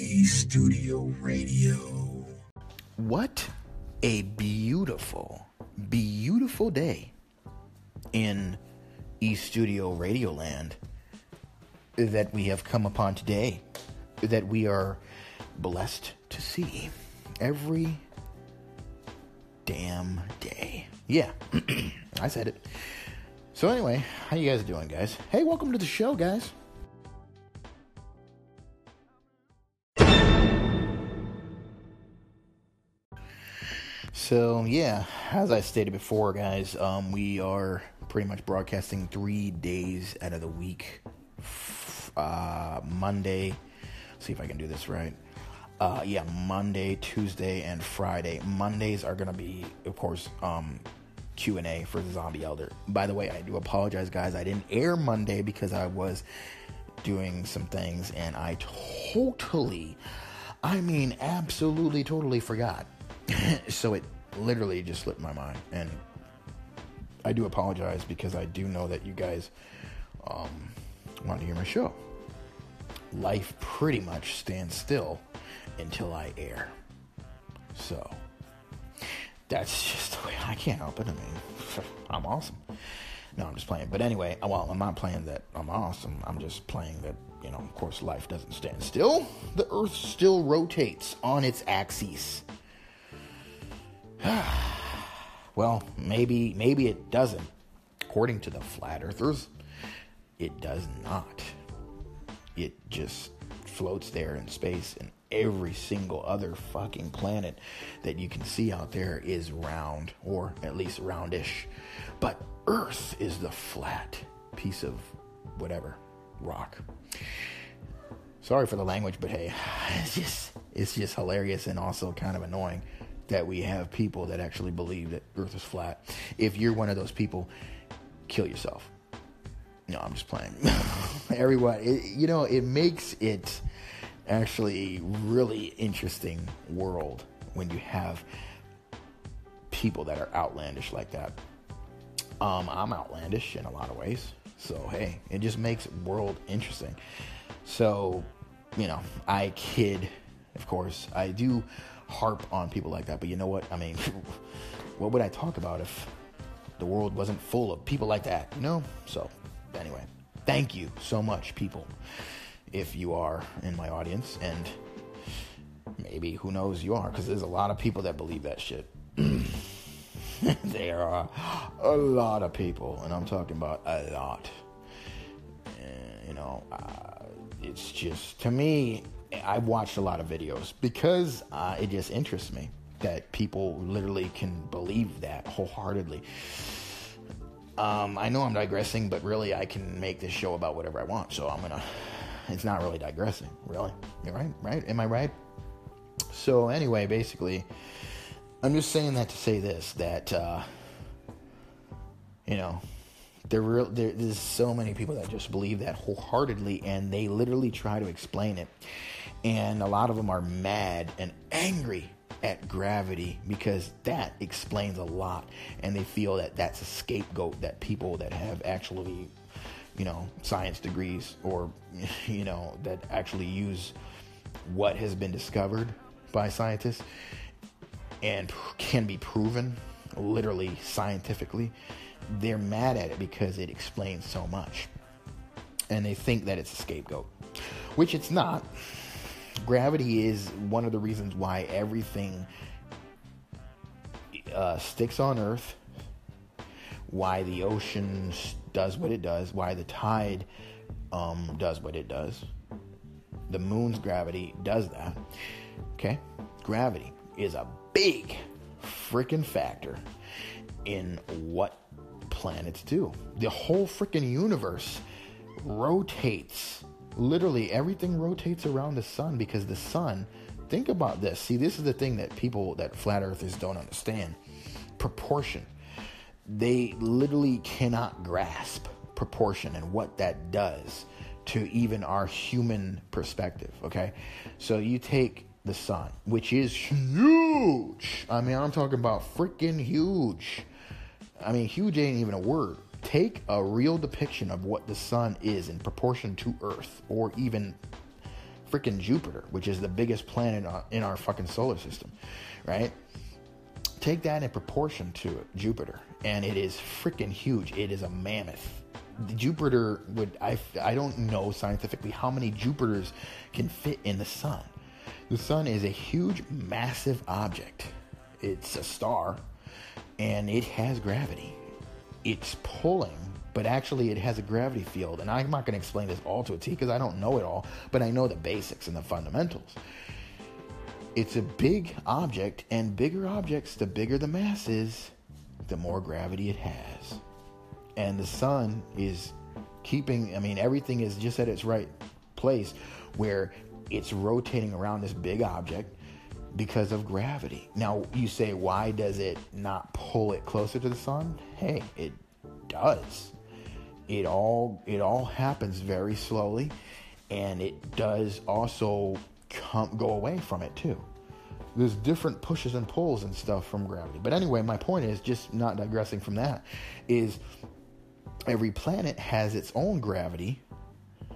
Studio Radio. What a beautiful, beautiful day in E Studio Radioland that we have come upon today, that we are blessed to see every damn day. Yeah, I said it. So anyway, how you guys doing, guys? Hey, welcome to the show, guys. So yeah, as I stated before, guys, um, we are pretty much broadcasting three days out of the week. Uh, Monday, see if I can do this right. Uh, yeah, Monday, Tuesday, and Friday. Mondays are gonna be, of course, um, Q and A for the Zombie Elder. By the way, I do apologize, guys. I didn't air Monday because I was doing some things, and I totally, I mean, absolutely, totally forgot. so it literally just slipped my mind, and I do apologize because I do know that you guys um, want to hear my show. Life pretty much stands still until I air. So that's just the way I can't help it. I mean, I'm awesome. No, I'm just playing. But anyway, well, I'm not playing that I'm awesome. I'm just playing that, you know, of course, life doesn't stand still. The earth still rotates on its axis. well, maybe maybe it doesn't. According to the flat earthers, it does not. It just floats there in space and every single other fucking planet that you can see out there is round or at least roundish. But Earth is the flat piece of whatever rock. Sorry for the language, but hey, it's just it's just hilarious and also kind of annoying that we have people that actually believe that Earth is flat. If you're one of those people, kill yourself. No, I'm just playing. Everyone, it, you know, it makes it actually really interesting world when you have people that are outlandish like that. Um, I'm outlandish in a lot of ways, so hey, it just makes world interesting. So, you know, I kid, of course, I do harp on people like that. But you know what? I mean, what would I talk about if the world wasn't full of people like that? You know? So, anyway, thank you so much, people, if you are in my audience. And maybe, who knows, you are, because there's a lot of people that believe that shit. there are a lot of people, and I'm talking about a lot. And, you know, uh, it's just, to me, I've watched a lot of videos because uh, it just interests me that people literally can believe that wholeheartedly. Um, I know I'm digressing, but really I can make this show about whatever I want. So I'm gonna. It's not really digressing, really. You're right, right? Am I right? So anyway, basically, I'm just saying that to say this: that uh, you know, there, real, there there's so many people that just believe that wholeheartedly, and they literally try to explain it and a lot of them are mad and angry at gravity because that explains a lot. And they feel that that's a scapegoat that people that have actually you know science degrees or you know that actually use what has been discovered by scientists and can be proven literally scientifically they're mad at it because it explains so much. And they think that it's a scapegoat which it's not gravity is one of the reasons why everything uh, sticks on Earth, why the ocean does what it does, why the tide um, does what it does. The moon's gravity does that. Okay? Gravity is a big freaking factor in what planets do. The whole freaking universe rotates literally everything rotates around the sun because the sun think about this. See this is the thing that people that flat earthers don't understand. Proportion. They literally cannot grasp proportion and what that does to even our human perspective okay? So you take the sun which is huge. I mean i'm talking about freaking huge. I mean huge ain't even a word take a real depiction of what the sun is in proportion to Earth, or even freaking Jupiter, which is the biggest planet in our fucking solar system, right? Take that in proportion to Jupiter, and it is freaking huge. It is a mammoth. Jupiter would I I don't know scientifically how many Jupiters can fit in the sun. The sun is a huge, massive object. It's a star, and it has gravity. It's pulling but actually it has a gravity field. And I'm not going to explain this all to a T because I don't know it all, but I know the basics and the fundamentals. It's a big object, and bigger objects, the bigger the mass is, the more gravity it has. And the sun is keeping, I mean, everything is just at its right place where it's rotating around this big object because of gravity. Now, you say, why does it not pull it closer to the sun? Hey, it does it all it all happens very slowly and it does also come go away from it too there's different pushes and pulls and stuff from gravity but anyway my point is just not digressing from that is every planet has its own gravity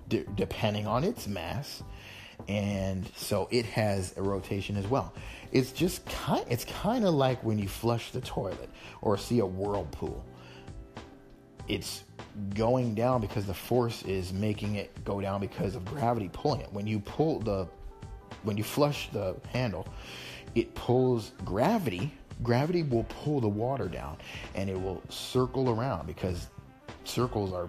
d- depending on its mass and so it has a rotation as well it's just kind it's kind of like when you flush the toilet or see a whirlpool it's going down because the force is making it go down because of gravity pulling it. When you pull the when you flush the handle, it pulls gravity. Gravity will pull the water down and it will circle around because circles are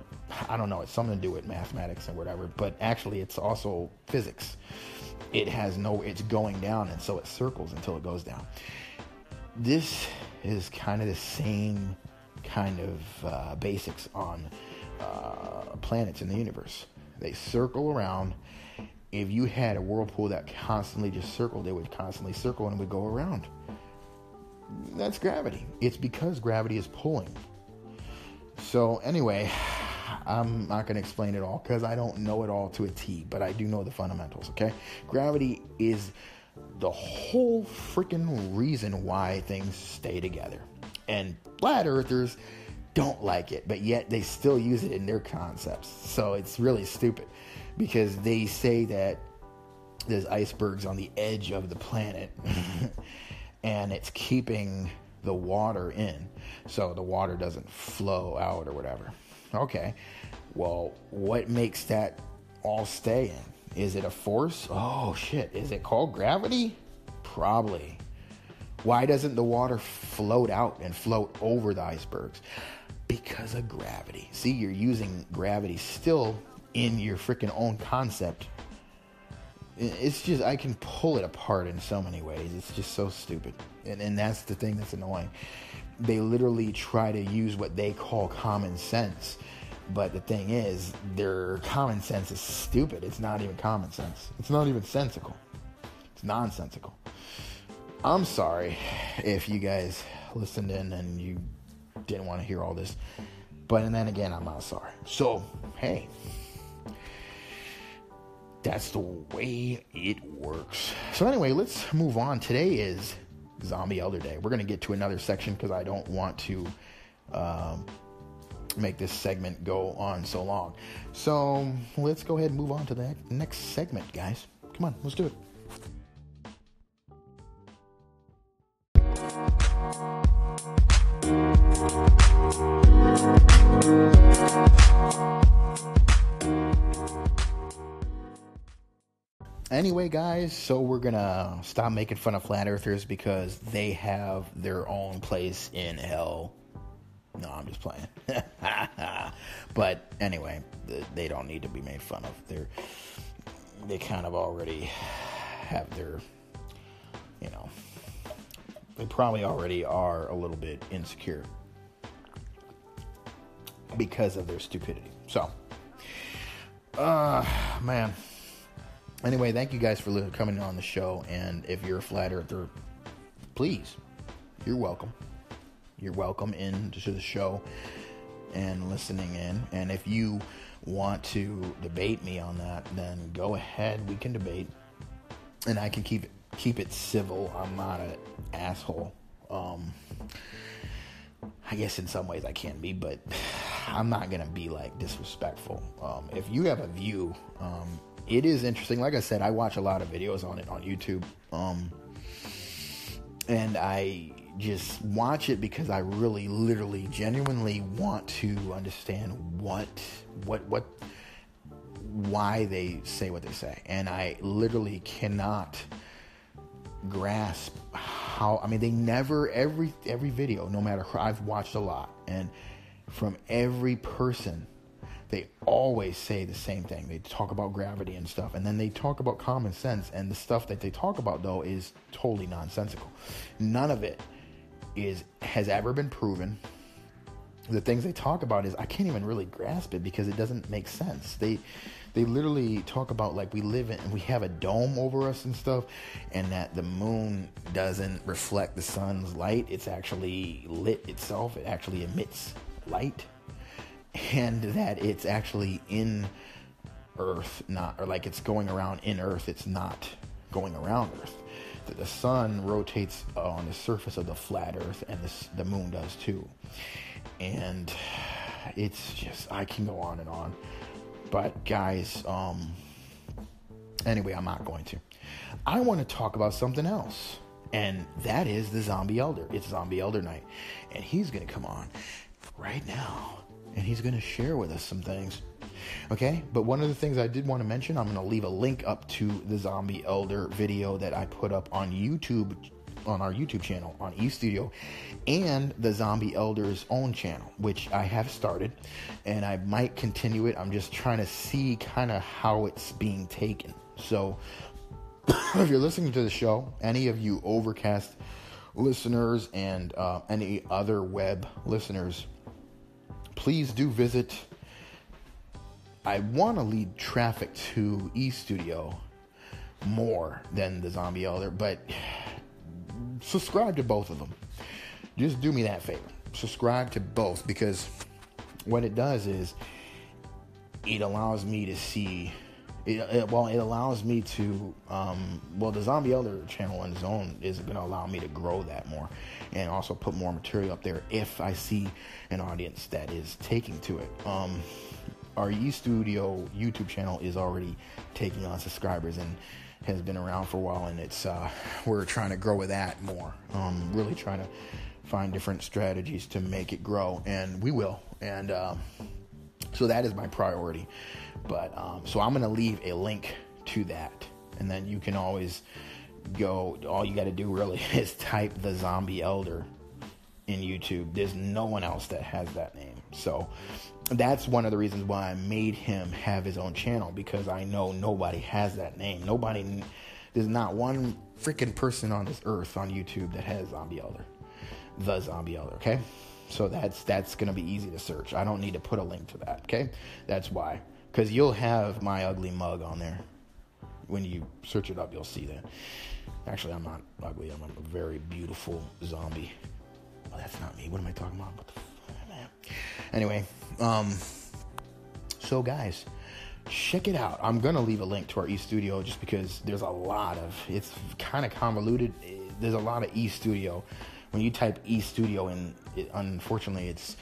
I don't know, it's something to do with mathematics and whatever, but actually it's also physics. It has no it's going down and so it circles until it goes down. This is kind of the same kind of uh, basics on uh, planets in the universe. They circle around. If you had a whirlpool that constantly just circled, it would constantly circle and would go around. That's gravity. It's because gravity is pulling. So, anyway, I'm not going to explain it all because I don't know it all to a T, but I do know the fundamentals, okay? Gravity is the whole freaking reason why things stay together. And flat earthers don't like it, but yet they still use it in their concepts. So it's really stupid because they say that there's icebergs on the edge of the planet and it's keeping the water in so the water doesn't flow out or whatever. Okay. Well, what makes that all stay in? Is it a force? Oh shit. Is it called gravity? Probably. Why doesn't the water float out and float over the icebergs? Because of gravity. See, you're using gravity still in your freaking own concept. It's just, I can pull it apart in so many ways. It's just so stupid. And, and that's the thing that's annoying. They literally try to use what they call common sense. But the thing is, their common sense is stupid. It's not even common sense. It's not even sensical. It's nonsensical. I'm sorry if you guys listened in and you didn't want to hear all this. But and then again, I'm not sorry. So, hey, that's the way it works. So, anyway, let's move on. Today is Zombie Elder Day. We're going to get to another section because I don't want to um, make this segment go on so long. So, let's go ahead and move on to the next segment, guys. Come on, let's do it. Anyway, guys, so we're gonna stop making fun of flat earthers because they have their own place in hell. No, I'm just playing. but anyway, they don't need to be made fun of. They're they kind of already have their, you know, they probably already are a little bit insecure because of their stupidity. So, uh, man. Anyway, thank you guys for coming on the show. And if you're a flat earther, please, you're welcome. You're welcome into the show and listening in. And if you want to debate me on that, then go ahead. We can debate, and I can keep it keep it civil. I'm not an asshole. Um, I guess in some ways I can be, but I'm not gonna be like disrespectful. Um, if you have a view, um, it is interesting. Like I said, I watch a lot of videos on it on YouTube. Um, and I just watch it because I really, literally, genuinely want to understand what, what, what, why they say what they say. And I literally cannot grasp how I mean they never every every video no matter I've watched a lot and from every person they always say the same thing. They talk about gravity and stuff, and then they talk about common sense. And the stuff that they talk about, though, is totally nonsensical. None of it is has ever been proven. The things they talk about is I can't even really grasp it because it doesn't make sense. They they literally talk about like we live in we have a dome over us and stuff and that the moon doesn't reflect the sun's light it's actually lit itself it actually emits light and that it's actually in earth not or like it's going around in earth it's not going around earth that the sun rotates on the surface of the flat earth and this, the moon does too and it's just i can go on and on but guys, um, anyway, I'm not going to. I want to talk about something else, and that is the Zombie Elder. It's Zombie Elder Night, and he's going to come on right now, and he's going to share with us some things. Okay, but one of the things I did want to mention, I'm going to leave a link up to the Zombie Elder video that I put up on YouTube on our YouTube channel on eStudio and the Zombie Elders own channel, which I have started and I might continue it. I'm just trying to see kind of how it's being taken. So if you're listening to the show, any of you Overcast listeners and uh, any other web listeners, please do visit. I want to lead traffic to eStudio more than the Zombie Elder, but subscribe to both of them. Just do me that favor. Subscribe to both because what it does is it allows me to see. It, it, well, it allows me to. Um, well, the Zombie Elder channel on its own is going to allow me to grow that more, and also put more material up there if I see an audience that is taking to it. Um, our E Studio YouTube channel is already taking on subscribers, and has been around for a while, and it's uh, we're trying to grow with that more. Um, really trying to find different strategies to make it grow, and we will. And uh, so that is my priority. But um, so I'm going to leave a link to that, and then you can always go. All you got to do really is type the Zombie Elder in YouTube. There's no one else that has that name. So that's one of the reasons why I made him have his own channel because I know nobody has that name. Nobody, there's not one freaking person on this earth on YouTube that has Zombie Elder, the Zombie Elder. Okay, so that's that's gonna be easy to search. I don't need to put a link to that. Okay, that's why because you'll have my ugly mug on there. When you search it up, you'll see that. Actually, I'm not ugly. I'm a very beautiful zombie. Well, that's not me. What am I talking about? What the f- man? Anyway, um, so guys, check it out. I'm gonna leave a link to our E Studio just because there's a lot of. It's kind of convoluted. There's a lot of E Studio. When you type E Studio in, it, unfortunately, it's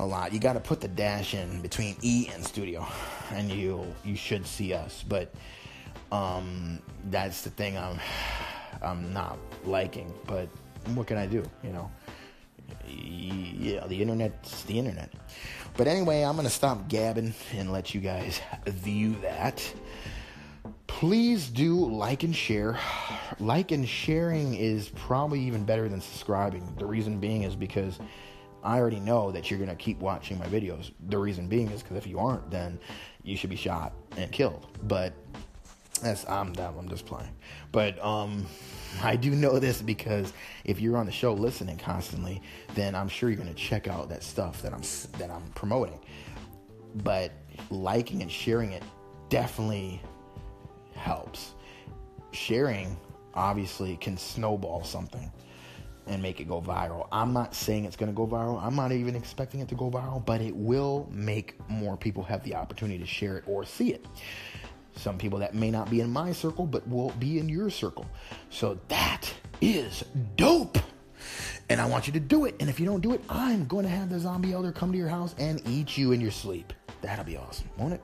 a lot. You got to put the dash in between E and Studio, and you you should see us. But um, that's the thing I'm I'm not liking. But what can I do? You know, yeah, the internet's the internet. But anyway, I'm gonna stop gabbing and let you guys view that. Please do like and share. Like and sharing is probably even better than subscribing. The reason being is because I already know that you're gonna keep watching my videos. The reason being is because if you aren't, then you should be shot and killed. But that's I'm dumb. I'm just playing. But um, I do know this because if you're on the show listening constantly, then I'm sure you're gonna check out that stuff that I'm that I'm promoting. But liking and sharing it definitely helps. Sharing obviously can snowball something and make it go viral. I'm not saying it's going to go viral. I'm not even expecting it to go viral, but it will make more people have the opportunity to share it or see it. Some people that may not be in my circle, but will be in your circle. So that is dope. And I want you to do it. And if you don't do it, I'm going to have the zombie elder come to your house and eat you in your sleep. That'll be awesome, won't it?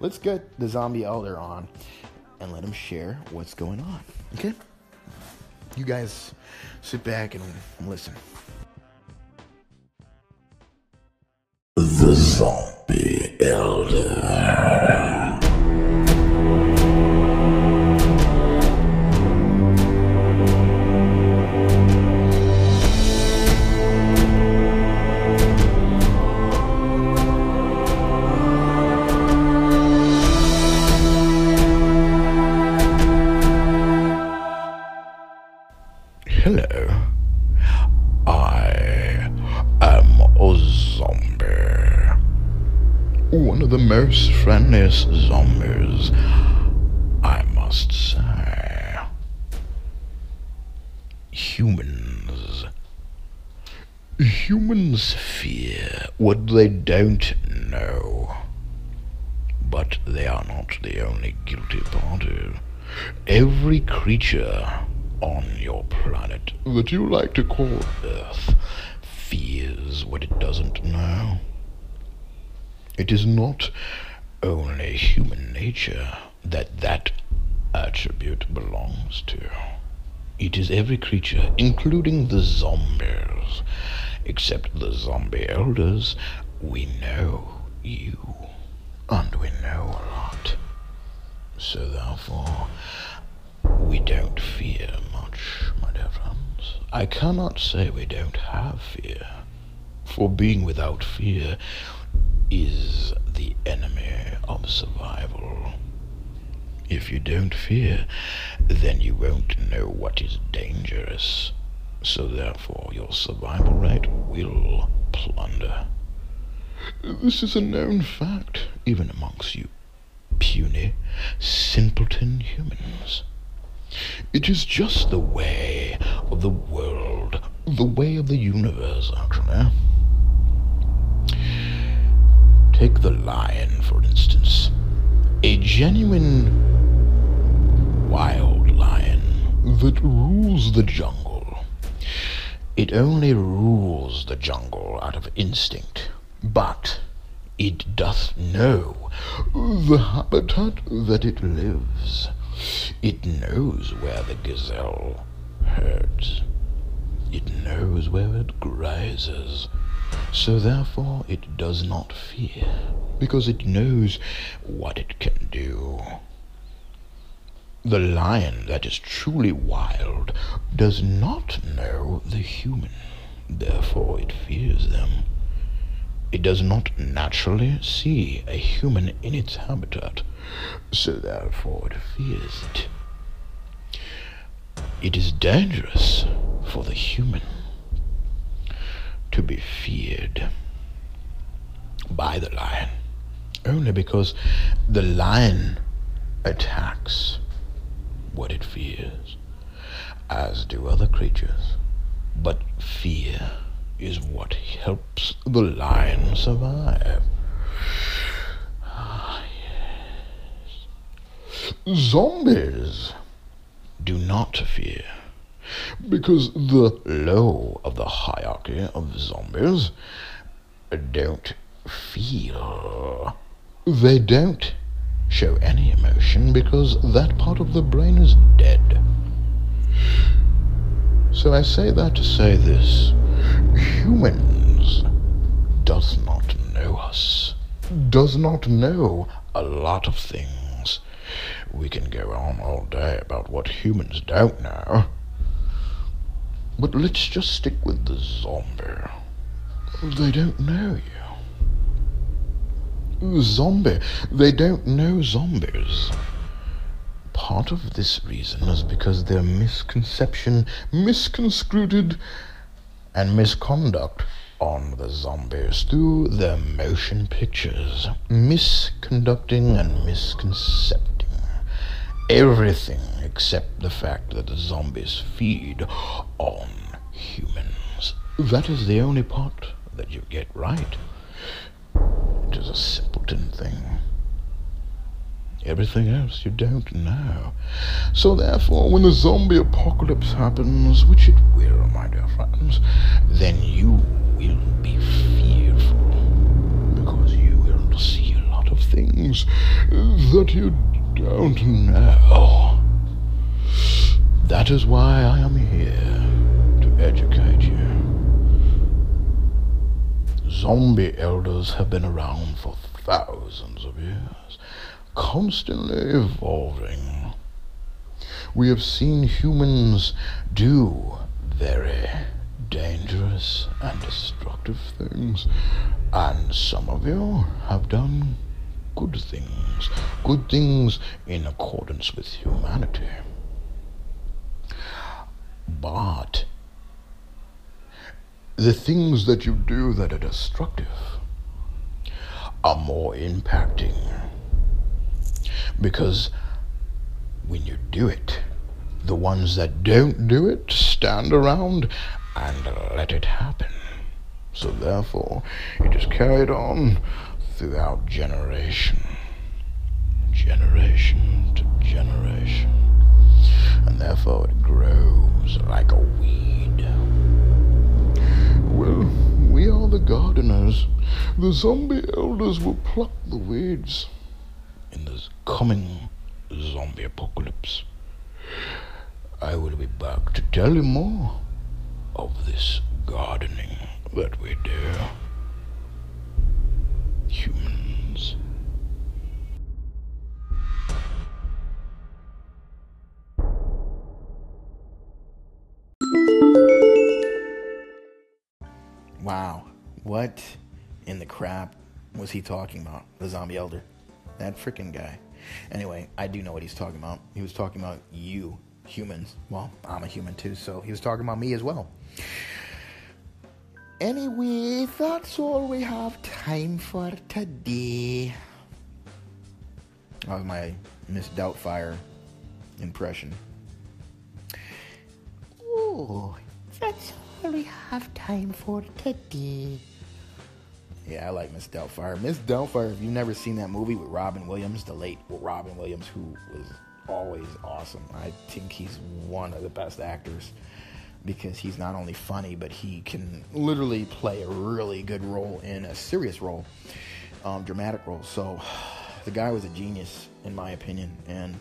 Let's get the zombie elder on and let him share what's going on. Okay? You guys sit back and listen. The Zombie Elder. Most friendliest zombies, I must say. Humans. Humans fear what they don't know. But they are not the only guilty party. Every creature on your planet that you like to call Earth fears what it doesn't know. It is not only human nature that that attribute belongs to. It is every creature, including the zombies. Except the zombie elders, we know you. And we know a lot. So therefore, we don't fear much, my dear friends. I cannot say we don't have fear, for being without fear is the enemy of survival. If you don't fear, then you won't know what is dangerous. So therefore, your survival rate will plunder. This is a known fact, even amongst you puny, simpleton humans. It is just the way of the world, the way of the universe, actually. Take the lion, for instance. A genuine wild lion that rules the jungle. It only rules the jungle out of instinct, but it doth know the habitat that it lives. It knows where the gazelle herds. It knows where it grazes. So therefore it does not fear, because it knows what it can do. The lion that is truly wild does not know the human, therefore it fears them. It does not naturally see a human in its habitat, so therefore it fears it. It is dangerous for the human to be feared by the lion, only because the lion attacks what it fears, as do other creatures. But fear is what helps the lion survive. Ah, yes. Zombies do not fear because the low of the hierarchy of zombies don't feel. They don't show any emotion because that part of the brain is dead. So I say that to say this. Humans does not know us, does not know a lot of things. We can go on all day about what humans don't know. But let's just stick with the zombie. They don't know you. Zombie. They don't know zombies. Part of this reason is because their misconception, misconstrued, and misconduct on the zombies through their motion pictures. Misconducting and misconcepting. Everything except the fact that the zombies feed on humans. That is the only part that you get right. It is a simpleton thing. Everything else you don't know. So therefore, when the zombie apocalypse happens, which it will, my dear friends, then you will be fearful because you will see a lot of things that you don't know. That is why I am here to educate you. Zombie elders have been around for thousands of years, constantly evolving. We have seen humans do very dangerous and destructive things, and some of you have done good things, good things in accordance with humanity. But the things that you do that are destructive are more impacting. Because when you do it, the ones that don't do it stand around and let it happen. So therefore, it is carried on throughout generation, generation to generation, and therefore it grows like a weed. Well, we are the gardeners. The zombie elders will pluck the weeds in this coming zombie apocalypse. I will be back to tell you more of this gardening that we do. Humans. Wow. What in the crap was he talking about? The zombie elder. That freaking guy. Anyway, I do know what he's talking about. He was talking about you, humans. Well, I'm a human too, so he was talking about me as well. Anyway, that's all we have time for today. That was my Miss Doubtfire impression. Oh, that's all we have time for today. Yeah, I like Miss Doubtfire. Miss Doubtfire, if you've never seen that movie with Robin Williams, the late Robin Williams, who was always awesome. I think he's one of the best actors because he's not only funny, but he can literally play a really good role in a serious role, um, dramatic role. So the guy was a genius, in my opinion, and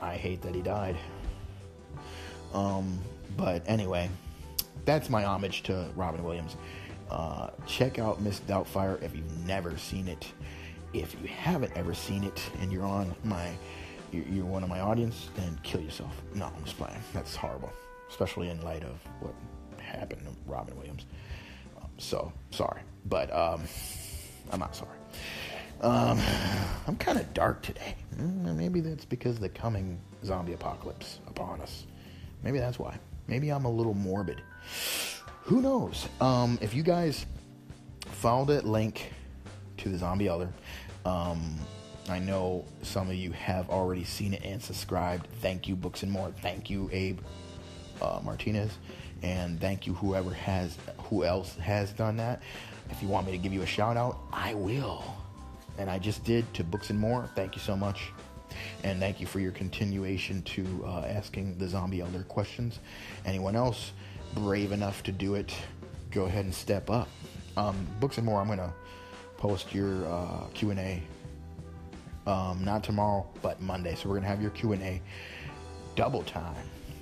I hate that he died. Um, but anyway, that's my homage to Robin Williams. Uh, check out Miss Doubtfire if you've never seen it. If you haven't ever seen it and you're on my, you're, you're one of my audience, then kill yourself. No, I'm just playing. That's horrible, especially in light of what happened to Robin Williams. Um, so sorry, but um, I'm not sorry. Um, I'm kind of dark today. Mm, Maybe that's because the coming zombie apocalypse upon us. Maybe that's why. Maybe I'm a little morbid. Who knows? Um, if you guys follow that link to the Zombie Elder, um, I know some of you have already seen it and subscribed. Thank you, Books and More. Thank you, Abe uh, Martinez, and thank you whoever has who else has done that. If you want me to give you a shout out, I will. And I just did to Books and More. Thank you so much. And thank you for your continuation to uh, asking the Zombie Elder questions. Anyone else brave enough to do it, go ahead and step up. Um, Books and More, I'm going to post your uh, Q&A um, not tomorrow, but Monday. So we're going to have your Q&A double time.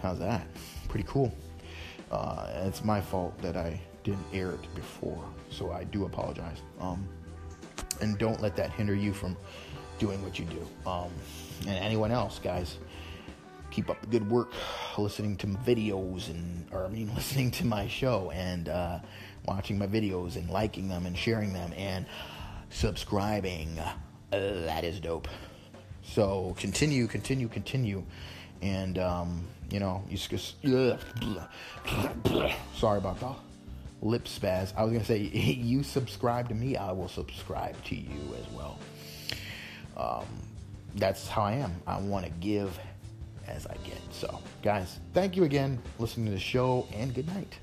How's that? Pretty cool. Uh, it's my fault that I didn't air it before, so I do apologize. Um, and don't let that hinder you from doing what you do. Um, and anyone else, guys, keep up the good work, listening to videos and, or I mean, listening to my show and uh, watching my videos and liking them and sharing them and subscribing. Uh, that is dope. So continue, continue, continue, and um, you know, you just sorry about that lip spaz. I was gonna say you subscribe to me, I will subscribe to you as well. Um, that's how I am. I want to give as I get. So, guys, thank you again for listening to the show, and good night.